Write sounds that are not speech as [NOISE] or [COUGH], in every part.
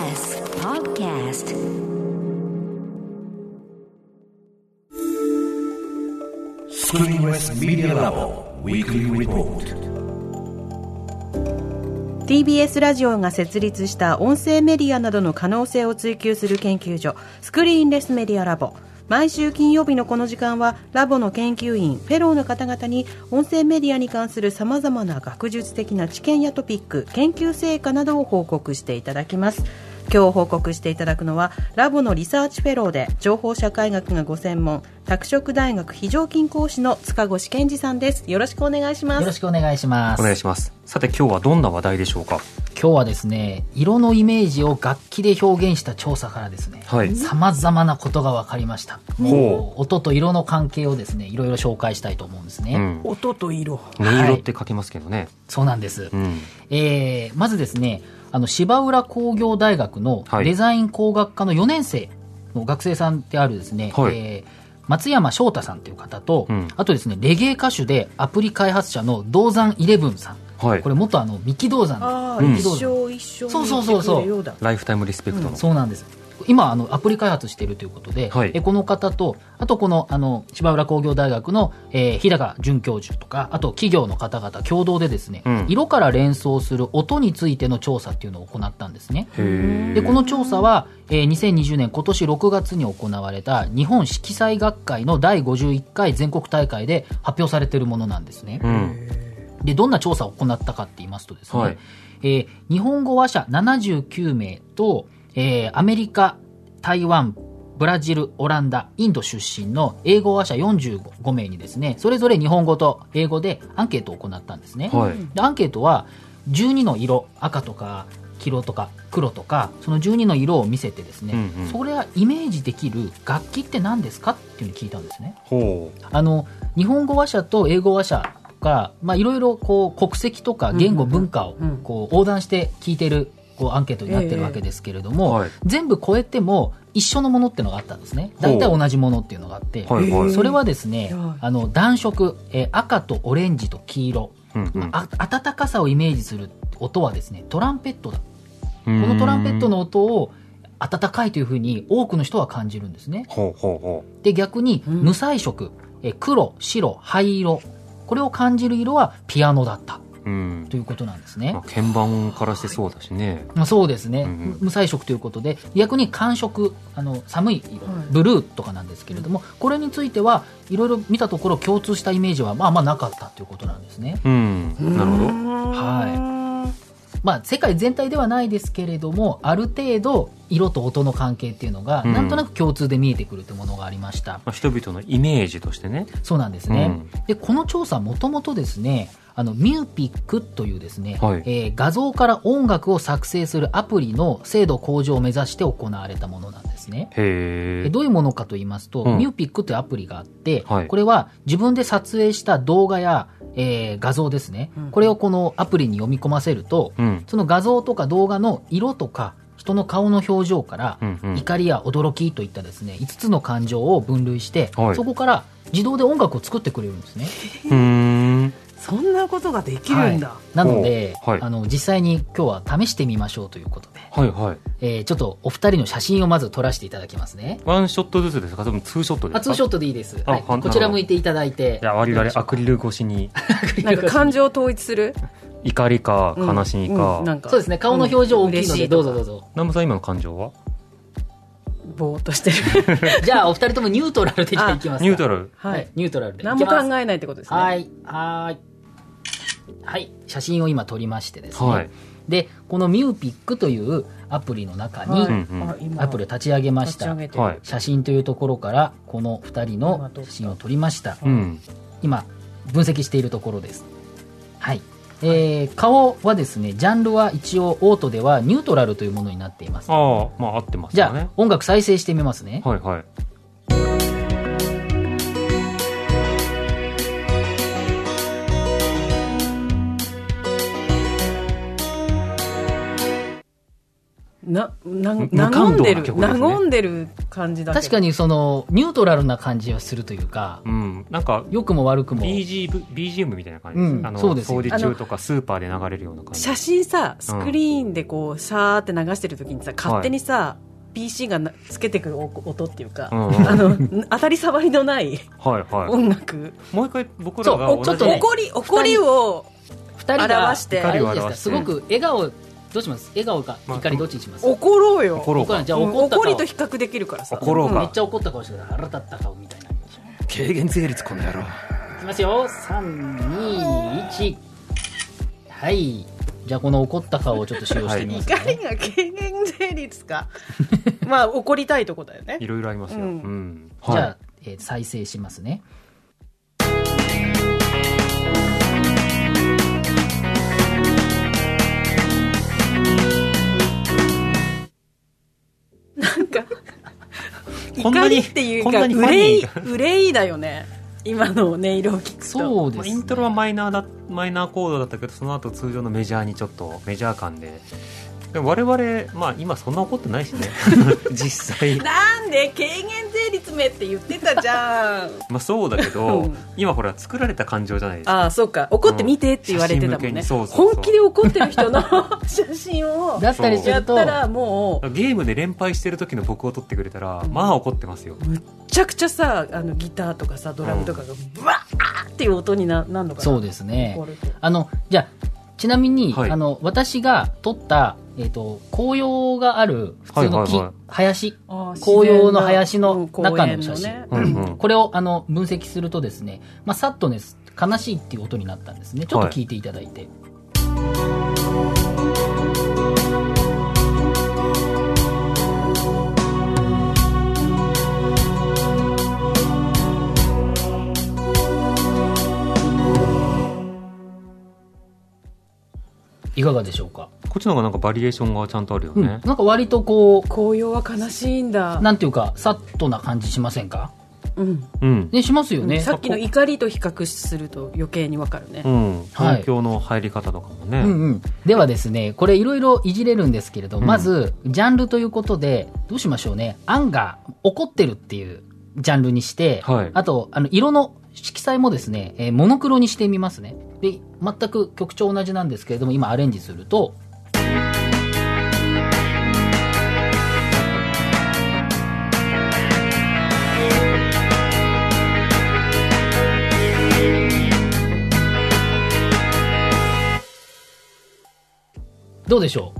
TBS Podcast. Screenless Media Lab Weekly Report. TBS ラジオが設立した音声メディアなどの可能性を追求する研究所スクリーンレスメディアラボ毎週金曜日のこの時間はラボの研究員フェローの方々に音声メディアに関するさまざまな学術的な知見やトピック研究成果などを報告していただきます今日報告していただくのはラボのリサーチフェローで情報社会学がご専門拓殖大学非常勤講師の塚越健司さんですよろしくお願いしますよろしくお願いします。お願いします。さて今日はどんな話題でしょうか？今日はですね、色のイメージを楽器で表現した調査からですね、はい様々なことが分かりました。ほもう音と色の関係をですね、いろいろ紹介したいと思うんですね。うん。音と色音色って書きますけどね。そうなんです。うん。えー、まずですね、あの、芝浦工業大学のはいデザイン工学科の4年生の学生さんであるですね、はいえー松山翔太さんという方と、うんあとですね、レゲエ歌手でアプリ開発者の銅山イレブンさん。はいこ。れ元あの、三木銅山ああ、うん一生一生そうそうそうそうライフタイムリスペクトの。そうなんです。今、あの、アプリ開発しているということで、はいえこの方と、あとこの、あの、芝浦工業大学の、えー日高准教授とか、あと企業の方々共同でですね、うん色から連想する音についての調査っていうのを行ったんですね。へで、この調査は、えー2020年今年6月に行われた日本色彩学会の第51回全国大会で発表されているものなんですね。うん。で、どんな調査を行ったかって言いますとですね、はいえー日本語話者79名と、えーアメリカ、台湾、ブラジル、オランダ、インド出身の英語話者45名にですね、それぞれ日本語と英語でアンケートを行ったんですね。はい。でアンケートは12の色、赤とか黄色とか黒とか、その12の色を見せてですね、うんうんそれはイメージできる楽器って何ですかっていうふうに聞いたんですね。ほあの日本語話者と英語話者がまあいろいろこう国籍とか言語文化をうんこう横断して聞いてるこうアンケートになってるわけですけれども、はい。全部超えても一緒のものっていうのがあったんですね。大体同じものっていうのがあって、う。はいはい。それはですねはいあの暖色、えー赤とオレンジと黄色、うんうん。あ暖かさをイメージする音はですねトランペットだ。ここのトランペットの音を暖かいというふうに多くの人は感じるんですね。ほうほうほで逆にうん。無彩色、え黒白灰色。これを感じる色はピアノだったう。うん。ということなんですねまあ、鍵盤からしてそうだしね。まあそうですね、うんうん無彩色ということで逆に寒色あの寒いブルーとかなんですけれどもこれについてはいろいろ見たところ共通したイメージはまあまあなかったということなんですねうん。なるほど。はまあ世界全体ではないですけれどもある程度色と音の関係っていうのがうんなんとなく共通で見えてくるというものがありました、まあ、人々のイメージとしてね。そうなんですね。うんで、この調査もともとですね、あの、ミューピックというですね、はい。えー画像から音楽を作成するアプリの精度向上を目指して行われたものなんですね。へどういうものかと言いますと、うん。ミューピックというアプリがあって、はい。これは自分で撮影した動画や、えー画像ですね、これをこのアプリに読み込ませると、うん。その画像とか動画の色とか人の顔の表情から、うんうん。怒りや驚きといったですね5つの感情を分類して、はい。そこから自動で音楽を作ってくれるんですね。そんなことができるんだ、はいなので、はいあの実際に今日は試してみましょうということで、はいはい。えーちょっとお二人の写真をまず撮らせていただきますね。ワンショットずつですか？それともツーショットですか？あツーショットでいいです。はい、こちら向いていただいて。いや、我々アクリル越しに、なんか感情統一する？怒りかうん悲しみか。うんなんかそうですね、顔の表情大きいので、嬉しいとかどうぞどうぞ。南部さん今の感情は？ぼーっとしてる [LAUGHS] じゃあ、お二人ともニュートラルでじゃあいきますか。ニュートラル。ははいい、ニュートラルで。何も考えないってことですねはい、はーい。はい、写真を今撮りましてですね。はいで、このミューピックというアプリの中に、アプリを立ち上げました写真というところから、この二人の写真を撮りました。うん。今、分析しているところです。はい。えー顔はですね、ジャンルは一応オートではニュートラルというものになっています。ああ、まあ合ってますじゃあ音楽再生してみますね。はいはい。なな無和感動んでる、ね和んでる感じだ確かにその、ニュートラルな感じはするというか、うん。なんか、良くも悪くも。BG BGM みたいな感じです。うんあの、そうですよ掃除中とかスーパーで流れるような感じ。写真さスクリーンでこうシャーって流してる時にさ勝手にさ、PC がなつけてくる音っていうか、うんうんあの当たり障りのないはいはい。音楽、もう一回僕らがちょっとね怒り怒りを二人が、表してすごく笑顔、どうします？笑顔かまあ怒りどっちにします？怒ろうよ怒ろうかじゃ怒った顔。怒りと比較できるからさ怒ろうかめっちゃ怒った顔して腹立った顔みたいな。い軽減税率この野郎。きますよ。3、2、1。はい。じゃあこの怒った顔をちょっと使用してみますね。怒りが軽減税率か [LAUGHS] まあ怒りたいとこだよねいろいろありますよ。ううんん。じゃあ、えー再生しますね。かこんなに怒りっていうかこんなにファニ憂いー憂いだよね今の音色を聞くとまあそうです、ね。イントロはマイナーだ、マイナーコードだったけど、その後通常のメジャーにちょっと、メジャー感で。でも我々、まあ今そんな怒ってないしね。[LAUGHS] 実際。なんで軽減税率めって言ってたじゃん。[LAUGHS] まあそうだけうどん、今ほら作られた感情じゃないですか。ああそうか。怒ってみてって言われてたもんね。に。そうそうそう。本気で怒ってる人の写真を。だったりすやると、ったらもゲームで連敗してる時の僕を撮ってくれたら、まあ怒ってますよ。うむっちゃくちゃさあのギターとかさドラムとかがブワーっていう音にななんのかな。そうですね。怒。るとあの、じゃあ、ちなみに、はい。あの、私が撮った、えっ、と、紅葉がある普通の木、はいはいはい。林、紅葉の林の中の写真。ねうん。うん。これをあの分析するとですね、まあ、サッドネス、悲しいっていう音になったんですね。ちょっと聞いていただいて。いかがでしょうか、こっちの方がなんかバリエーションがちゃんとあるようん、ねなん。か割とこ紅葉は悲しいんだう、なんていうか、サッドな感じしませんか？うんうん。ね、しますよね。さっきの怒りと比較すると余計にわかるね、うん。はい東京の入り方とかもね。うんうん、ではですね、これいろいろいじれるんですけれど、うんまず、ジャンルということで、どうしましょうね。案が起こってるっていうジャンルにして、はいあと、あの、色の色彩もですね、えーモノクロにしてみますね。で、全く曲調同じなんですけれども、今アレンジすると、どうでしょう？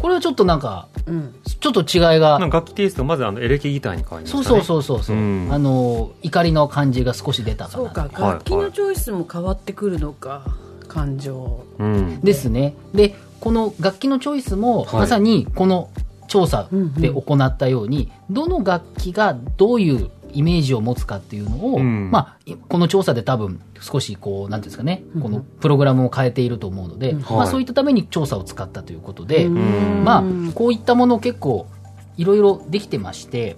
これはちょっとなんか、うん、ちょっと違いが。楽器テイスト、まずあのエレキギターに変わりましたね。そうそうそうそう。そう、うん。あの怒りの感じが少し出たかな。そうか。はい。楽器のチョイスも変わってくるのか感情。うん。ですね。でこの楽器のチョイスも、はい。まさにこの調査で行ったように、どの楽器がどういうイメージを持つかっていうのを、うん。まあ、この調査で多分少しこうなんていうんですかね、このプログラムを変えていると思うので、まあ、はい。そういったために調査を使ったということで、ん。まあ、こういったもの結構いろいろできてまして、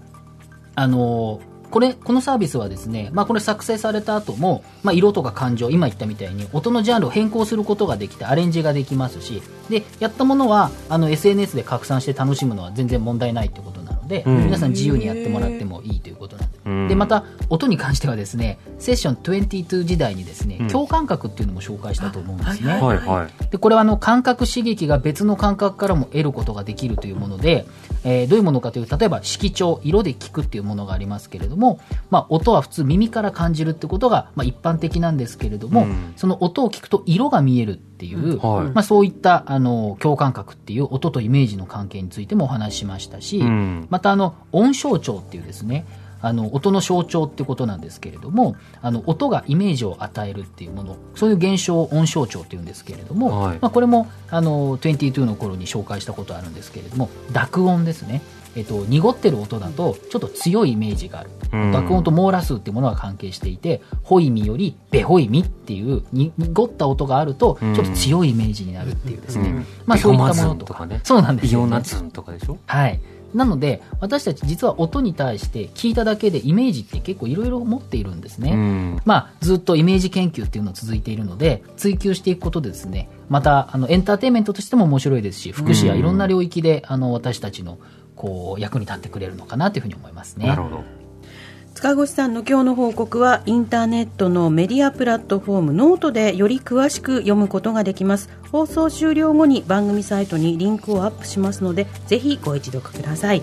あのーこれ、このサービスはですね、まあこれ作成された後も、まあ色とか感情、今言ったみたいに音のジャンルを変更することができてアレンジができますし、で、やったものは、あの SNS で拡散して楽しむのは全然問題ないってことなので、うん。皆さん自由にやってもらってもいいということなんで。うんで、また、音に関してはですね、セッション22時代にですね、うん。共感覚っていうのも紹介したと思うんですね。はいはいはい。でこれはあの感覚刺激が別の感覚からも得ることができるというもので、えーどういうものかというと例えば色調色で聞くっていうものがありますけれども、まあ、音は普通耳から感じるってことが、まあ、一般的なんですけれども、うん。その音を聞くと色が見えるっていう、はい。まあ、そういったあの共感覚っていう音とイメージの関係についてもお話ししましたし、うん。またあの音象徴っていうですねあの音の象徴ってことなんですけれどもあの音がイメージを与えるっていうものそういう現象を音象徴っていうんですけれども、はい。まあ、これもあの22の頃に紹介したことあるんですけれども濁音ですね、えっと、濁ってる音だとちょっと強いイメージがある、うん。濁音とモーラ数っていうものが関係していてホイミよりベホイミっていうに濁った音があるとちょっと強いイメージになるっていうですね、うん。まあそういったものとか。ンとかね。そうなんですよ、ね、イオナズンとかでしょ？はい。なので私たち実は音に対して聞いただけでイメージって結構いろいろ持っているんですね、うん。まあ、ずっとイメージ研究っていうのが続いているので追求していくことでですねまたあのエンターテインメントとしても面白いですし福祉やいろんな領域で、あの私たちのこう役に立ってくれるのかなというふうに思いますね。なるほど塚越さんの今日の報告はインターネットのメディアプラットフォームノートでより詳しく読むことができます。放送終了後に番組サイトにリンクをアップしますのでぜひご一読ください。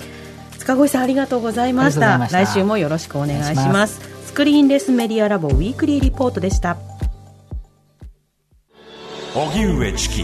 塚越さんありがとうございました。来週もよろしくお願いしまお願いします。スクリーンレスメディアラボウィークリーリポートでした。荻上チキ